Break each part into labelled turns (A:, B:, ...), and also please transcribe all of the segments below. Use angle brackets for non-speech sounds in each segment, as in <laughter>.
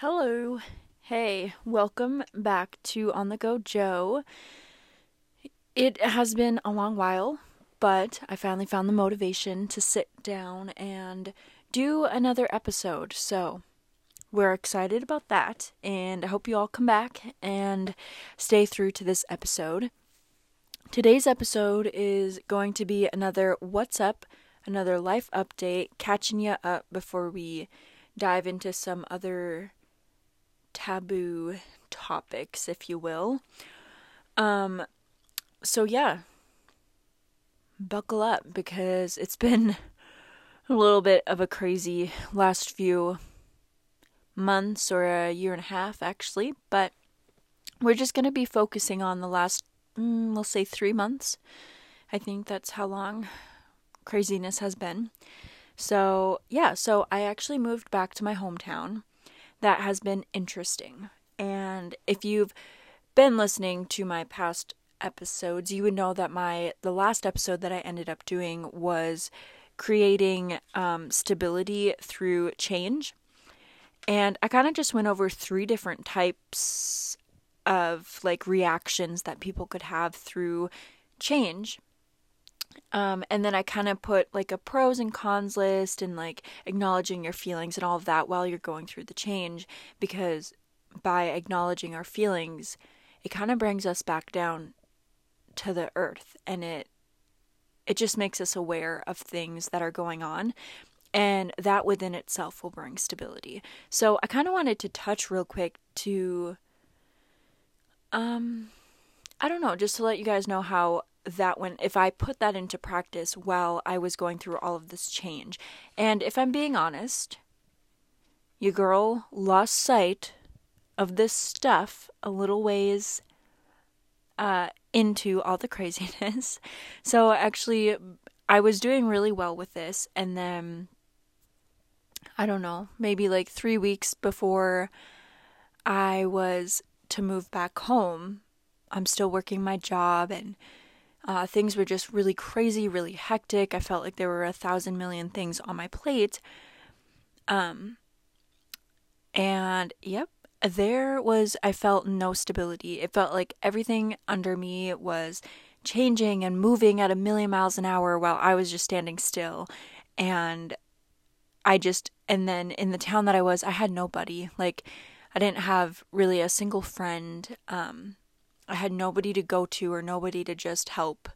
A: Hello. Hey, welcome back to On the Go Joe. It has been a long while, but I finally found the motivation to sit down and do another episode. So, we're excited about that, and I hope you all come back and stay through to this episode. Today's episode is going to be another What's Up, another life update, catching you up before we dive into some other taboo topics, if you will. Um, so yeah, buckle up because it's been a little bit of a crazy last few months or a year and a half, actually, but we're just going to be focusing on the last, mm, we'll say, three months. I think that's how long craziness has been. So, yeah, so I actually moved back to my hometown. That has been interesting. And if you've been listening to my past episodes, you would know that my the last episode that I ended up doing was creating um, stability through change. And I kind of just went over three different types of like reactions that people could have through change. Um, and then I kind of put like a pros and cons list and like acknowledging your feelings and all of that while you're going through the change because by acknowledging our feelings, it kind of brings us back down to the earth and it it just makes us aware of things that are going on and that within itself will bring stability. So I kind of wanted to touch real quick to um I don't know, just to let you guys know how that when if I put that into practice while I was going through all of this change. And if I'm being honest, your girl lost sight of this stuff a little ways uh, into all the <laughs> craziness. So actually, I was doing really well with this, and then I don't know, maybe like three weeks before I was to move back home, I'm still working my job and uh, things were just really crazy, really hectic. I felt like there were a thousand million things on my plate. Um, and yep, there was, I felt no stability. It felt like everything under me was changing and moving at a million miles an hour while I was just standing still. And I just, and then in the town that I was, I had nobody. Like, I didn't have really a single friend. Um, I had nobody to go to or nobody to just help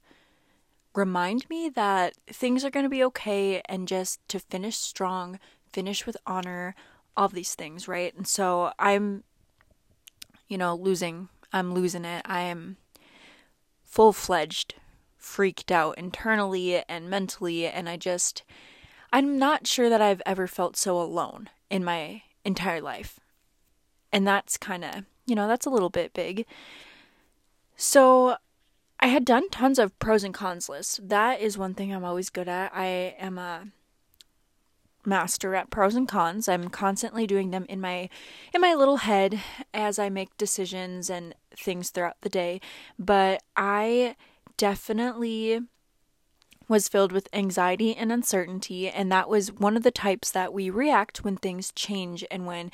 A: remind me that things are going to be okay and just to finish strong, finish with honor, all these things, right? And so I'm, you know, losing, I'm losing it. I am full fledged freaked out internally and mentally, and I just, I'm not sure that I've ever felt so alone in my entire life. And that's kind of, you know, that's a little bit big. So I had done tons of pros and cons lists. That is one thing I'm always good at. I am a master at pros and cons. I'm constantly doing them in my in my little head as I make decisions and things throughout the day. But I definitely was filled with anxiety and uncertainty, and that was one of the types that we react when things change and when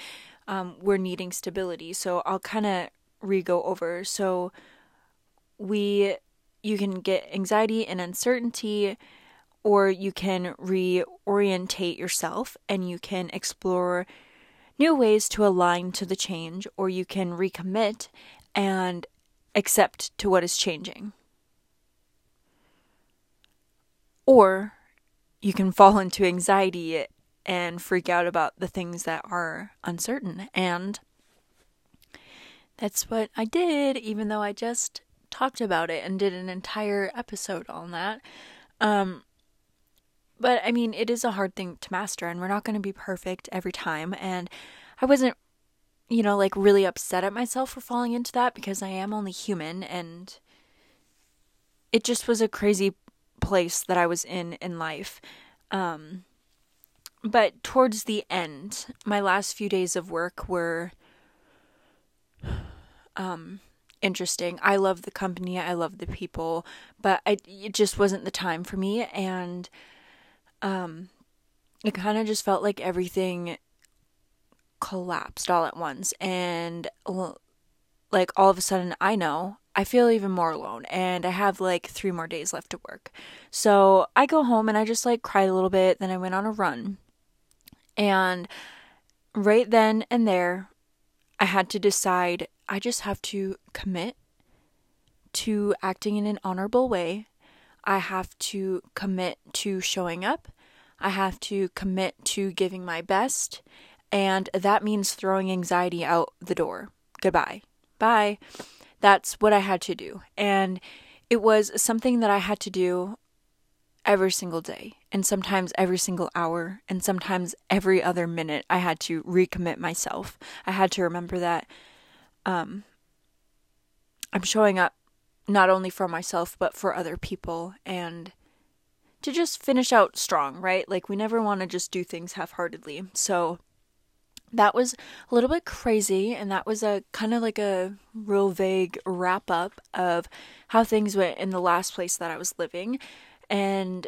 A: um, we're needing stability. So I'll kind of re go over. So we you can get anxiety and uncertainty or you can reorientate yourself and you can explore new ways to align to the change or you can recommit and accept to what is changing. Or you can fall into anxiety and freak out about the things that are uncertain. And that's what I did even though I just talked about it and did an entire episode on that. Um, but I mean, it is a hard thing to master, and we're not going to be perfect every time. And I wasn't, you know, like really upset at myself for falling into that because I am only human, and it just was a crazy place that I was in in life. Um, but towards the end, my last few days of work were um interesting. I love the company, I love the people, but I, it just wasn't the time for me. And um, it kind of just felt like everything collapsed all at once. And like all of a sudden, I know I feel even more alone. And I have like three more days left to work. So I go home and I just like cried a little bit. Then I went on a run. And right then and there, I had to decide I just have to commit to acting in an honorable way. I have to commit to showing up. I have to commit to giving my best. And that means throwing anxiety out the door. Goodbye. Bye. That's what I had to do. And it was something that I had to do every single day and sometimes every single hour and sometimes every other minute I had to recommit myself. I had to remember that um, I'm showing up not only for myself but for other people and to just finish out strong, right? Like we never want to just do things half-heartedly. So that was a little bit crazy and that was a kind of like a real vague wrap up of how things went in the last place that I was living. And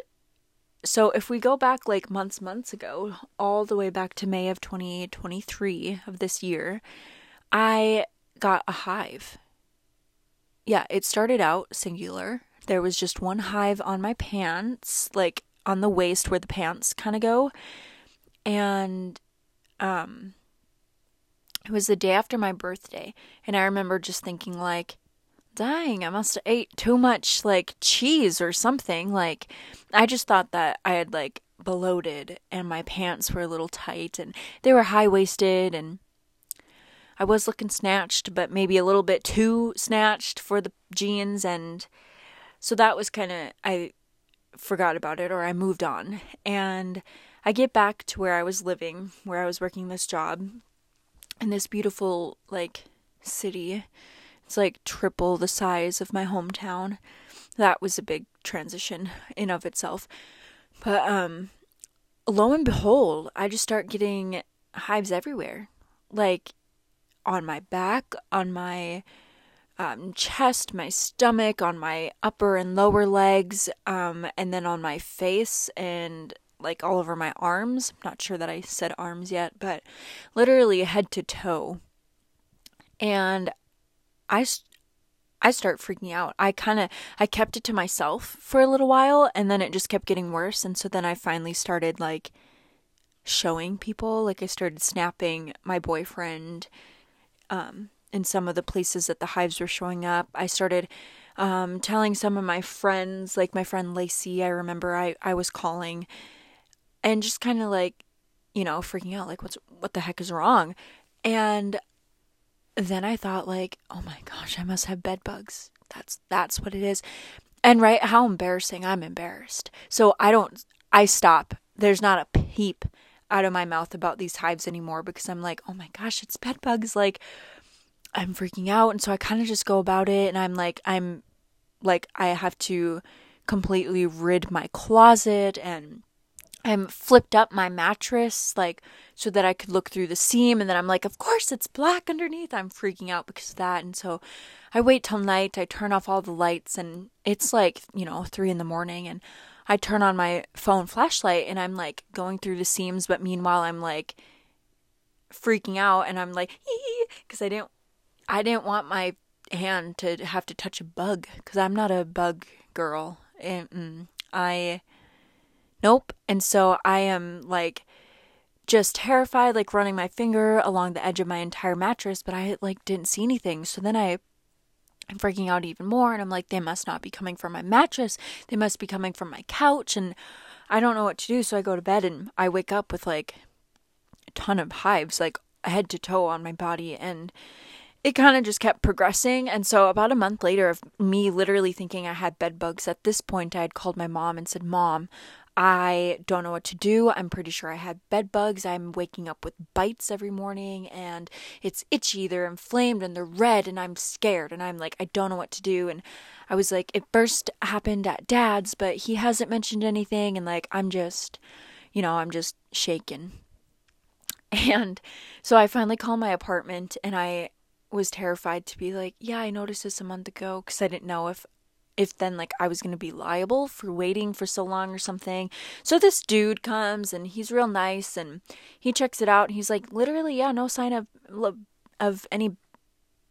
A: so if we go back like months months ago, all the way back to May of 2023 of this year, I got a hive. Yeah, it started out singular. There was just one hive on my pants, like on the waist where the pants kind of go. And um it was the day after my birthday, and I remember just thinking like dang, I must have ate too much like cheese or something. Like I just thought that I had like bloated and my pants were a little tight and they were high waisted and I was looking snatched, but maybe a little bit too snatched for the jeans. And so that was kind of, I forgot about it or I moved on. And I get back to where I was living, where I was working this job in this beautiful, like, city. It's like triple the size of my hometown. That was a big transition in of itself. But um lo and behold, I just start getting hives everywhere. Like on my back, on my um, chest, my stomach, on my upper and lower legs, um, and then on my face and like all over my arms. I'm not sure that I said arms yet, but literally head to toe. And I, I start freaking out. I kind of I kept it to myself for a little while and then it just kept getting worse and so then I finally started like showing people like I started snapping my boyfriend um, in some of the places that the hives were showing up. I started um, telling some of my friends, like my friend Lacey, I remember I, I was calling and just kind of like, you know, freaking out, like, what's, what the heck is wrong? And then I thought, like, oh my gosh, I must have bed bugs. That's, that's what it is. And right, how embarrassing. I'm embarrassed. So I don't, I stop. There's not a peep out of my mouth about these hives anymore because I'm like, oh my gosh, it's bed bugs. Like, I'm freaking out. And so I kind of just go about it and I'm like, I'm like, I have to completely rid my closet and I'm flipped up my mattress like so that I could look through the seam and then I'm like of course it's black underneath I'm freaking out because of that and so I wait till night I turn off all the lights and it's like you know 3 in the morning and I turn on my phone flashlight and I'm like going through the seams, but meanwhile I'm like freaking out and I'm like because I didn't I didn't want my hand to have to touch a bug because I'm not a bug girl. And mm, I nope. And so I am like just terrified, like running my finger along the edge of my entire mattress, but I like didn't see anything. So then I I'm freaking out even more. And I'm like, they must not be coming from my mattress. They must be coming from my couch. And I don't know what to do. So I go to bed and I wake up with like a ton of hives, like head to toe on my body. And it kind of just kept progressing. And so about a month later of me literally thinking I had bed bugs, at this point I had called my mom and said, Mom, I don't know what to do. I'm pretty sure I had bed bugs. I'm waking up with bites every morning and it's itchy. They're inflamed and they're red and I'm scared and I'm like, I don't know what to do. And I was like, it first happened at dad's, but he hasn't mentioned anything. And like, I'm just, you know, I'm just shaken. <laughs> And so I finally called my apartment and I was terrified to be like, yeah, I noticed this a month ago because I didn't know if if then like I was going to be liable for waiting for so long or something. So this dude comes and he's real nice and he checks it out and he's like literally yeah, no sign of of any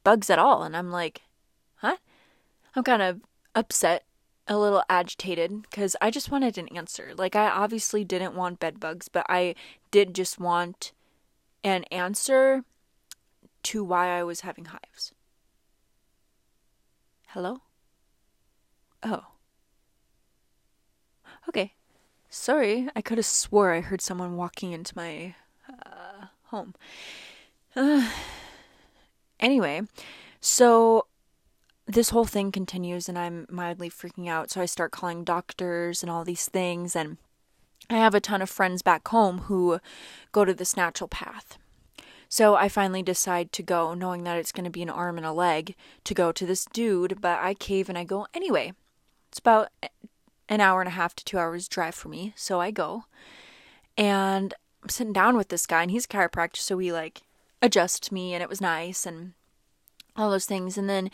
A: bugs at all and I'm like, "Huh?" I'm kind of upset, a little agitated cuz I just wanted an answer. Like I obviously didn't want bed bugs, but I did just want an answer to why I was having hives. Hello? Oh. Okay. Sorry, I could have swore I heard someone walking into my uh, home. Uh, <sighs> anyway, so this whole thing continues and I'm mildly freaking out. So I start calling doctors and all these things. And I have a ton of friends back home who go to this naturopath. So I finally decide to go, knowing that it's going to be an arm and a leg, to go to this dude. But I cave and I go anyway. It's about an hour and a half to two hours drive for me. So I go. And I'm sitting down with this guy, and he's a chiropractor. So he like adjusts me, and it was nice. And all those things. And then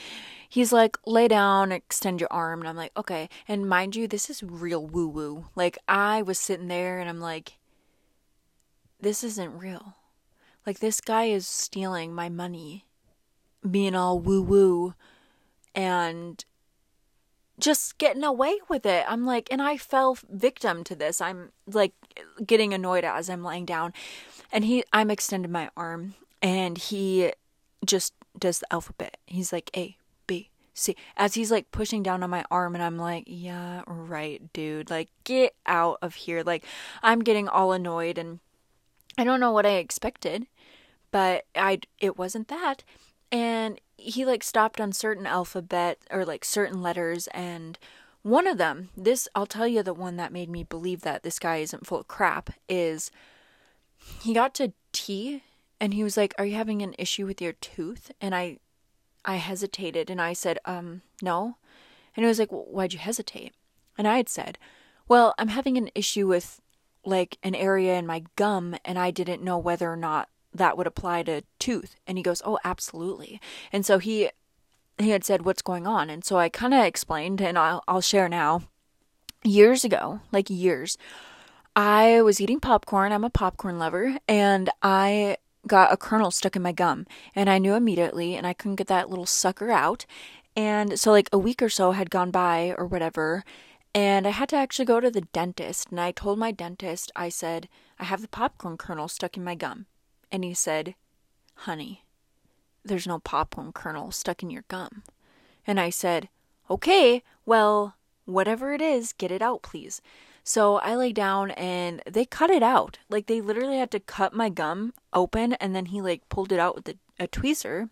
A: he's like, lay down, extend your arm. And I'm like, okay. And mind you, this is real woo woo. Like, I was sitting there and I'm like, this isn't real. Like, this guy is stealing my money, being all woo woo, and just getting away with it. I'm like, and I fell victim to this. I'm like getting annoyed as I'm laying down. And he, I'm extending my arm, and he just does the alphabet. He's like A, B, C. As he's like pushing down on my arm, and I'm like, yeah, right, dude. Like, get out of here. Like, I'm getting all annoyed, and I don't know what I expected, but I it wasn't that. And he like stopped on certain alphabet or like certain letters, and one of them, this I'll tell you the one that made me believe that this guy isn't full of crap is he got to T and he was like, "Are you having an issue with your tooth?" And I I hesitated and I said, "Um, no." And he was like, well, "Why'd you hesitate?" And I had said, "Well, I'm having an issue with like an area in my gum and I didn't know whether or not that would apply to tooth." And he goes, "Oh, absolutely." And so he he had said, "What's going on?" And so I kind of explained and I'll I'll share now. Years ago, like years, I was eating popcorn. I'm a popcorn lover and I got a kernel stuck in my gum and I knew immediately and I couldn't get that little sucker out. And so like a week or so had gone by or whatever and I had to actually go to the dentist and I told my dentist I said I have the popcorn kernel stuck in my gum. And he said, "Honey, there's no popcorn kernel stuck in your gum." And I said, "Okay, well, whatever it is, get it out, please." So I lay down and they cut it out. Like they literally had to cut my gum open and then he like pulled it out with a, a tweezer.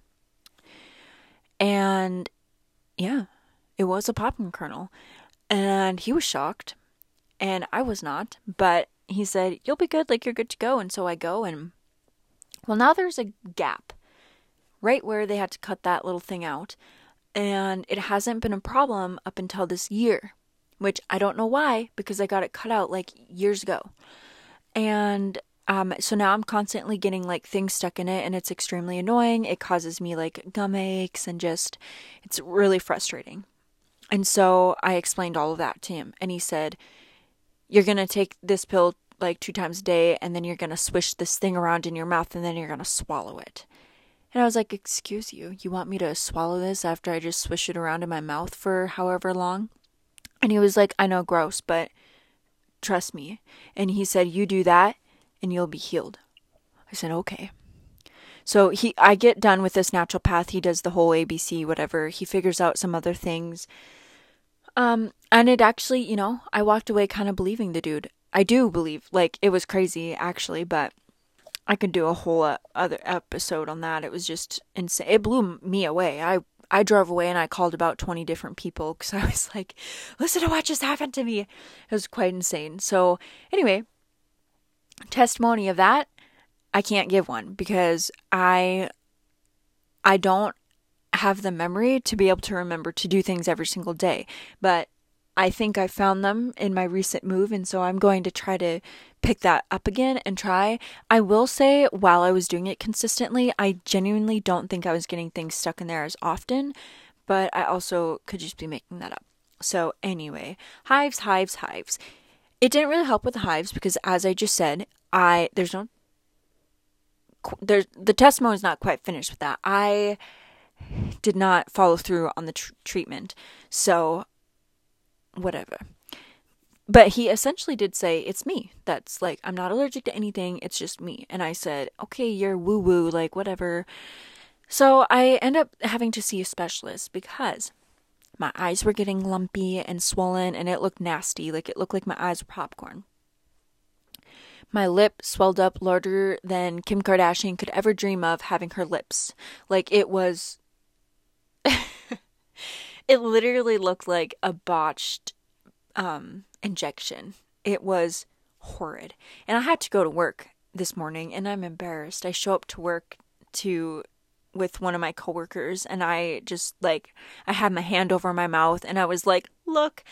A: And yeah, it was a popcorn kernel. And he was shocked. And I was not. But he said, You'll be good, like you're good to go. And so I go and well now there's a gap right where they had to cut that little thing out. And it hasn't been a problem up until this year which I don't know why because I got it cut out like years ago. And um, so now I'm constantly getting like things stuck in it and it's extremely annoying. It causes me like gum aches and just, it's really frustrating. And so I explained all of that to him and he said, You're going to take this pill like two times a day and then you're going to swish this thing around in your mouth and then you're going to swallow it. And I was like, Excuse you, you want me to swallow this after I just swish it around in my mouth for however long? And he was like, I know, gross, but trust me. And he said, You do that and you'll be healed. I said, Okay. So he I get done with this naturopath. He does the whole ABC, whatever. He figures out some other things. Um, and it actually, you know, I walked away kind of believing the dude. I do believe, like, it was crazy actually, but I could do a whole uh, other episode on that. It was just insane. It blew me away. I I drove away and I called about 20 different people because <laughs> I was like, listen to what just happened to me. It was quite insane. So, anyway, testimony of that, I can't give one because I I don't have the memory to be able to remember to do things every single day. But I think I found them in my recent move, and so I'm going to try to pick that up again and try. I will say, while I was doing it consistently, I genuinely don't think I was getting things stuck in there as often, but I also could just be making that up. So, anyway, hives, hives, hives. It didn't really help with the hives because, as I just said, I there's no there's the testimony is not quite finished with that. I did not follow through on the tr- treatment, so whatever. But he essentially did say it's me. That's like I'm not allergic to anything. It's just me. And I said, okay, you're woo woo, like whatever. So I end up having to see a specialist because my eyes were getting lumpy and swollen and it looked nasty. Like it looked like my eyes were popcorn. My lip swelled up larger than Kim Kardashian could ever dream of having her lips. Like it was. <laughs> it literally looked like a botched um, injection. It was horrid. And I had to go to work this morning and I'm embarrassed. I show up to work to with one of my coworkers and I just like I had my hand over my mouth and I was like, "Look."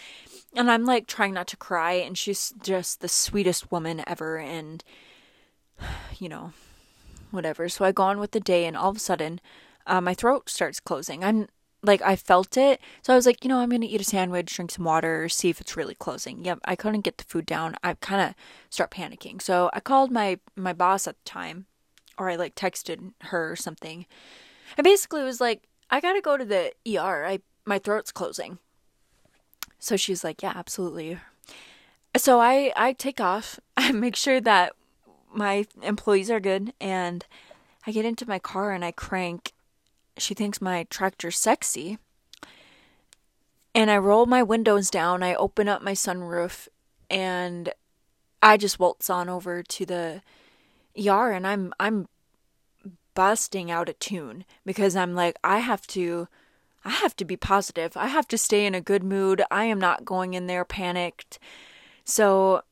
A: And I'm like trying not to cry and she's just the sweetest woman ever and you know, whatever. So I go on with the day and all of a sudden uh, my throat starts closing. I'm like I felt it. So I was like, you know, I'm going to eat a sandwich, drink some water, see if it's really closing. Yep, I couldn't get the food down. I kind of start panicking. So I called my my boss at the time or I like texted her or something. And basically was like, I gotta go to the ER. I my throat's closing. So she's like, Yeah, absolutely. So I I take off. <laughs> I make sure that my employees are good and I get into my car and I crank. She thinks my tractor's sexy. And I roll my windows down, I open up my sunroof, and I just waltz on over to the ER and I'm I'm busting out a tune because I'm like I have to I have to be positive. I have to stay in a good mood. I am not going in there panicked. So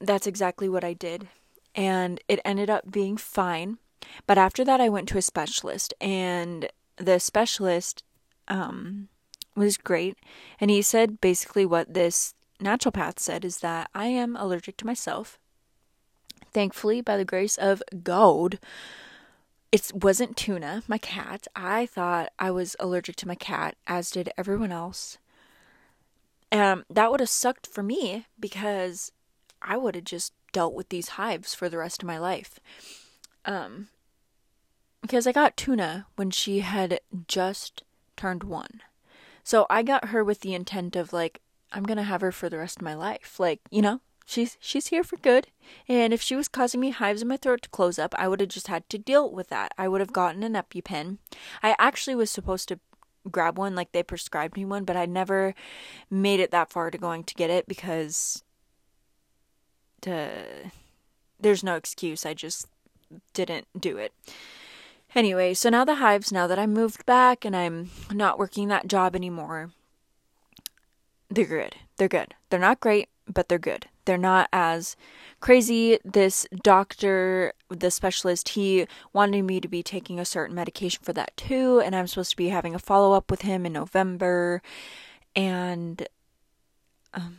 A: that's exactly what I did. And it ended up being fine. But after that I went to a specialist and the specialist um was great and he said basically what this naturopath said is that I am allergic to myself Thankfully, by the grace of God, it wasn't tuna, my cat. I thought I was allergic to my cat, as did everyone else. Um, that would have sucked for me because I would have just dealt with these hives for the rest of my life. Um, because I got tuna when she had just turned one. So I got her with the intent of like, I'm gonna have her for the rest of my life. Like, you know, she's she's here for good. And if she was causing me hives in my throat to close up, I would have just had to deal with that. I would have gotten an EpiPen. I actually was supposed to grab one, like they prescribed me one, but I never made it that far to going to get it because to, there's no excuse. I just didn't do it. Anyway, so now the hives, now that I moved back and I'm not working that job anymore, they're good. They're good. They're not great, but they're good they're not as crazy. This doctor, the specialist, he wanted me to be taking a certain medication for that too, and I'm supposed to be having a follow up with him in November. And um,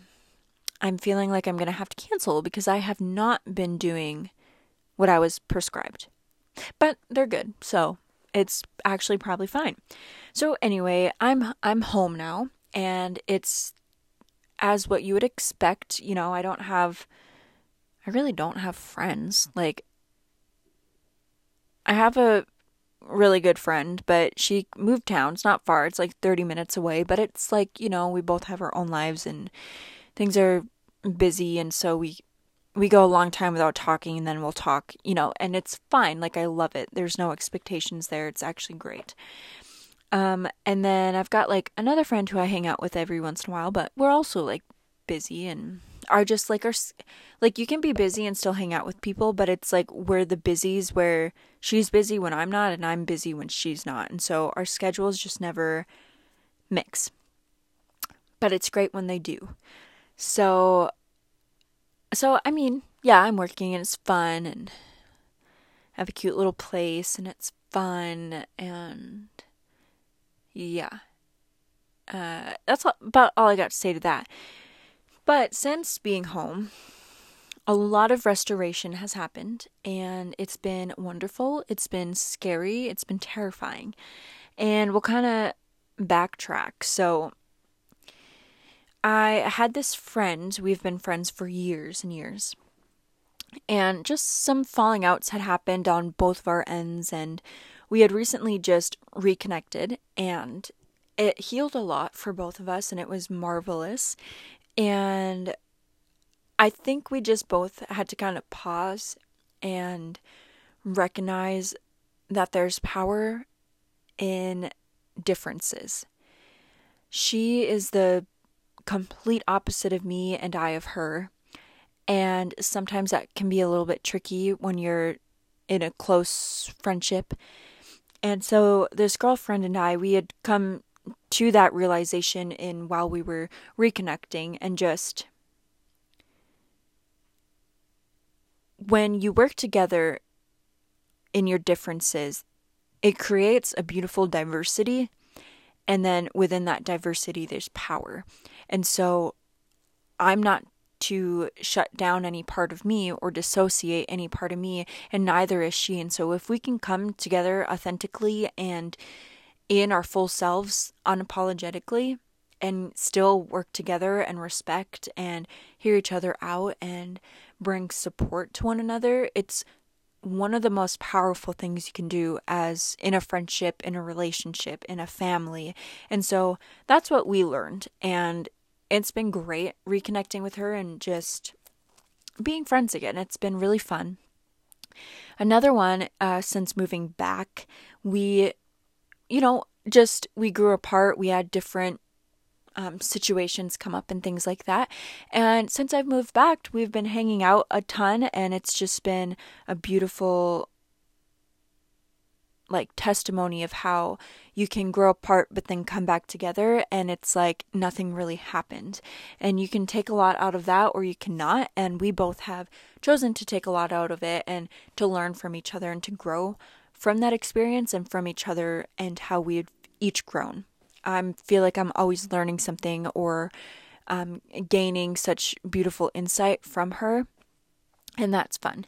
A: I'm feeling like I'm going to have to cancel because I have not been doing what I was prescribed. But they're good, so it's actually probably fine. So anyway, I'm I'm home now and it's as what you would expect. You know, I don't have, I really don't have friends. Like, I have a really good friend, but she moved town. It's not far, it's like 30 minutes away, but it's like, you know, we both have our own lives and things are busy. And so we, we go a long time without talking and then we'll talk, you know, and it's fine. Like, I love it. There's no expectations there. It's actually great. Um, and then I've got like another friend who I hang out with every once in a while, but we're also like busy and are just like our like you can be busy and still hang out with people, but it's like we're the busies where she's busy when I'm not and I'm busy when she's not. And so our schedules just never mix. But it's great when they do. So so I mean, yeah, I'm working and it's fun and I have a cute little place and it's fun and yeah. Uh, that's about all I got to say to that. But since being home, a lot of restoration has happened and it's been wonderful. It's been scary. It's been terrifying. And we'll kind of backtrack. So, I had this friend, we've been friends for years and years. And just some falling outs had happened on both of our ends, and we had recently just reconnected, and it healed a lot for both of us, and it was marvelous. And I think we just both had to kind of pause and recognize that there's power in differences. She is the complete opposite of me, and I of her. And sometimes that can be a little bit tricky when you're in a close friendship. And so this girlfriend and I, we had come to that realization in while we were reconnecting and just when you work together in your differences, it creates a beautiful diversity. And then within that diversity, there's power. And so I'm not to shut down any part of me or dissociate any part of me, and neither is she. And so if we can come together authentically and in our full selves unapologetically and still work together and respect and hear each other out and bring support to one another, it's one of the most powerful things you can do as in a friendship, in a relationship, in a family. And so that's what we learned. And it's been great reconnecting with her and just being friends again. It's been really fun. Another one, uh, since moving back, we, you know, just we grew apart. We had different um, situations come up and things like that. And since I've moved back, we've been hanging out a ton, and it's just been a beautiful like testimony of how you can grow apart but then come back together and it's like nothing really happened and you can take a lot out of that or you cannot and we both have chosen to take a lot out of it and to learn from each other and to grow from that experience and from each other and how we've each grown I feel like I'm always learning something or um, gaining such beautiful insight from her, and that's fun.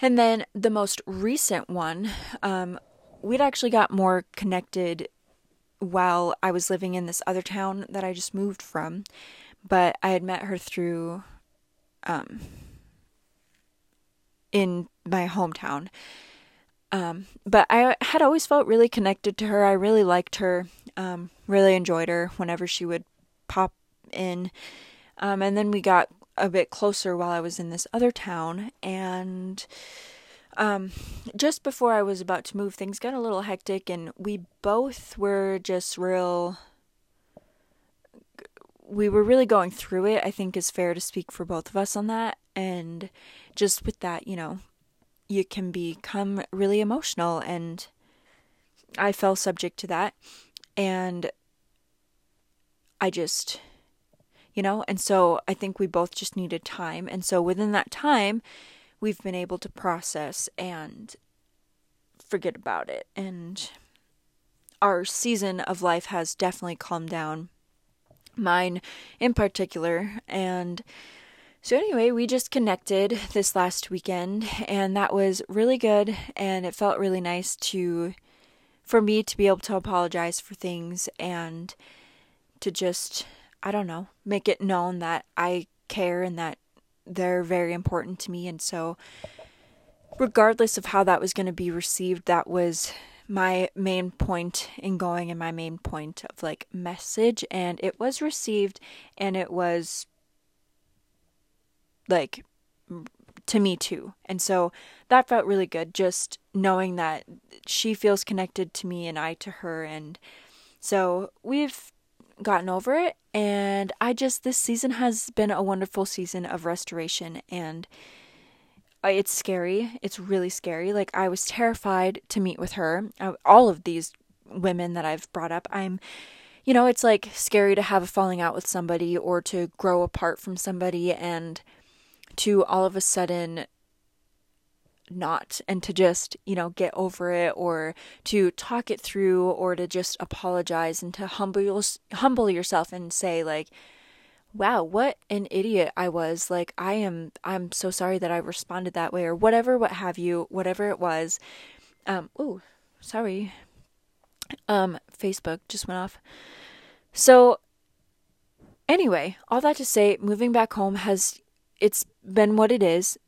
A: And then the most recent one, um, we'd actually got more connected while I was living in this other town that I just moved from, but I had met her through um, in my hometown. Um, but I had always felt really connected to her. I really liked her, um, really enjoyed her whenever she would pop in. Um, and then we got a bit closer while I was in this other town. And um, just before I was about to move, things got a little hectic, and we both were just real. We were really going through it, I think is fair to speak for both of us on that. And just with that, you know, you can become really emotional and I fell subject to that and I just you know? And so I think we both just needed time. And so within that time we've been able to process and forget about it. And our season of life has definitely calmed down. Mine in particular. And so, anyway, we just connected this last weekend, and that was really good. And it felt really nice to, for me to be able to apologize for things and to just, I don't know, make it known that I care and that they're very important to me. And so, regardless of how that was going to be received, that was my main point in going and my main point of like message. And it was received, and it was like to me too. And so that felt really good just knowing that she feels connected to me and I to her and so we've gotten over it and I just this season has been a wonderful season of restoration and uh, it's scary. It's really scary. Like I was terrified to meet with her. Uh, all of these women that I've brought up, I'm you know, it's like scary to have a falling out with somebody or to grow apart from somebody and to all of a sudden not and to just, you know, get over it or to talk it through or to just apologize and to humble humble yourself and say like wow, what an idiot I was. Like I am I'm so sorry that I responded that way or whatever what have you, whatever it was. Um oh, sorry. Um Facebook just went off. So anyway, all that to say, moving back home has it's been what it is,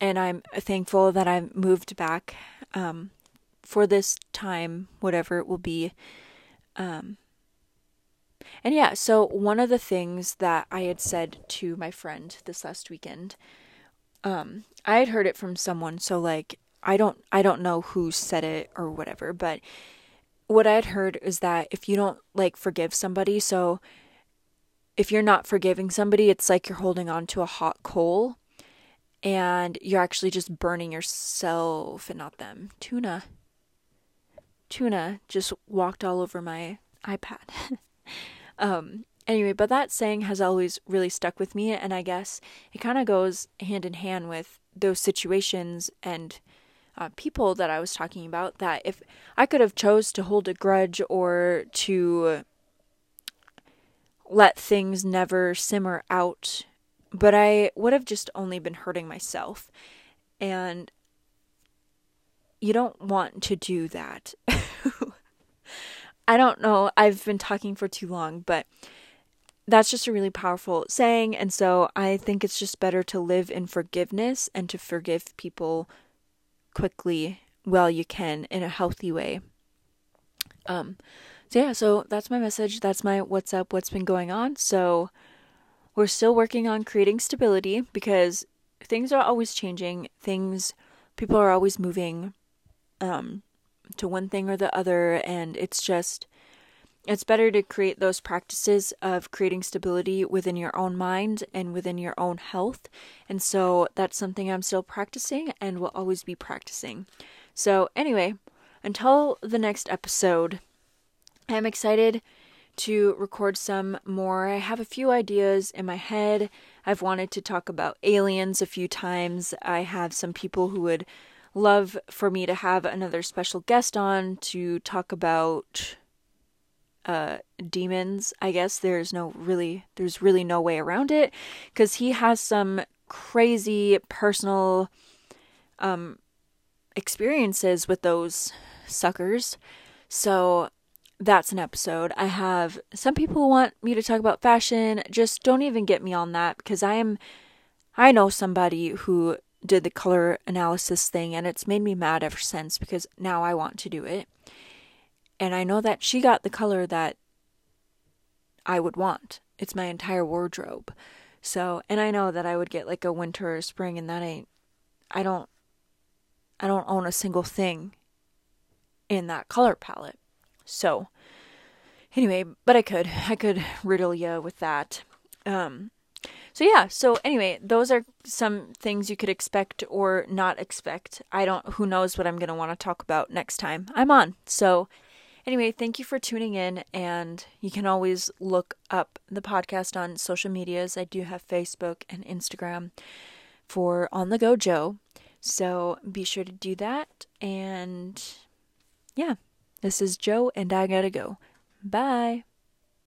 A: and I'm thankful that I moved back um, for this time, whatever it will be. Um, and yeah, so one of the things that I had said to my friend this last weekend, um, I had heard it from someone, so like I don't I don't know who said it or whatever, but what I had heard is that if you don't like forgive somebody, so if you're not forgiving somebody, it's like you're holding on to a hot coal and you're actually just burning yourself and not them. Tuna. Tuna just walked all over my iPad. <laughs> um anyway, but that saying has always really stuck with me and I guess it kind of goes hand in hand with those situations and uh, people that I was talking about that if I could have chose to hold a grudge or to let things never simmer out, but I would have just only been hurting myself. And you don't want to do that. <laughs> I don't know. I've been talking for too long, but that's just a really powerful saying. And so I think it's just better to live in forgiveness and to forgive people quickly while you can in a healthy way. Um, so yeah, so that's my message. That's my what's up, what's been going on. So we're still working on creating stability because things are always changing. Things, people are always moving um, to one thing or the other, and it's just it's better to create those practices of creating stability within your own mind and within your own health. And so that's something I'm still practicing and will always be practicing. So, anyway, until the next episode, I'm excited to record some more. I have a few ideas in my head. I've wanted to talk about aliens a few times. I have some people who would love for me to have another special guest on to talk about uh, demons. I guess there's no really there's really no way around it because he has some crazy personal um, experiences with those suckers. So that's an episode. I have some people want me to talk about fashion. Just don't even get me on that because I am I know somebody who did the color analysis thing and it's made me mad ever since because now I want to do it. And I know that she got the color that I would want. It's my entire wardrobe. So, and I know that I would get like a winter or spring and that ain't I don't I don't own a single thing in that color palette. So, anyway, but I could I could riddle you with that. Um so yeah, so anyway, those are some things you could expect or not expect. I don't who knows what I'm going to want to talk about next time I'm on. So Anyway, thank you for tuning in, and you can always look up the podcast on social medias. I do have Facebook and Instagram for On the Go Joe. So be sure to do that. And yeah, this is Joe, and I gotta go. Bye.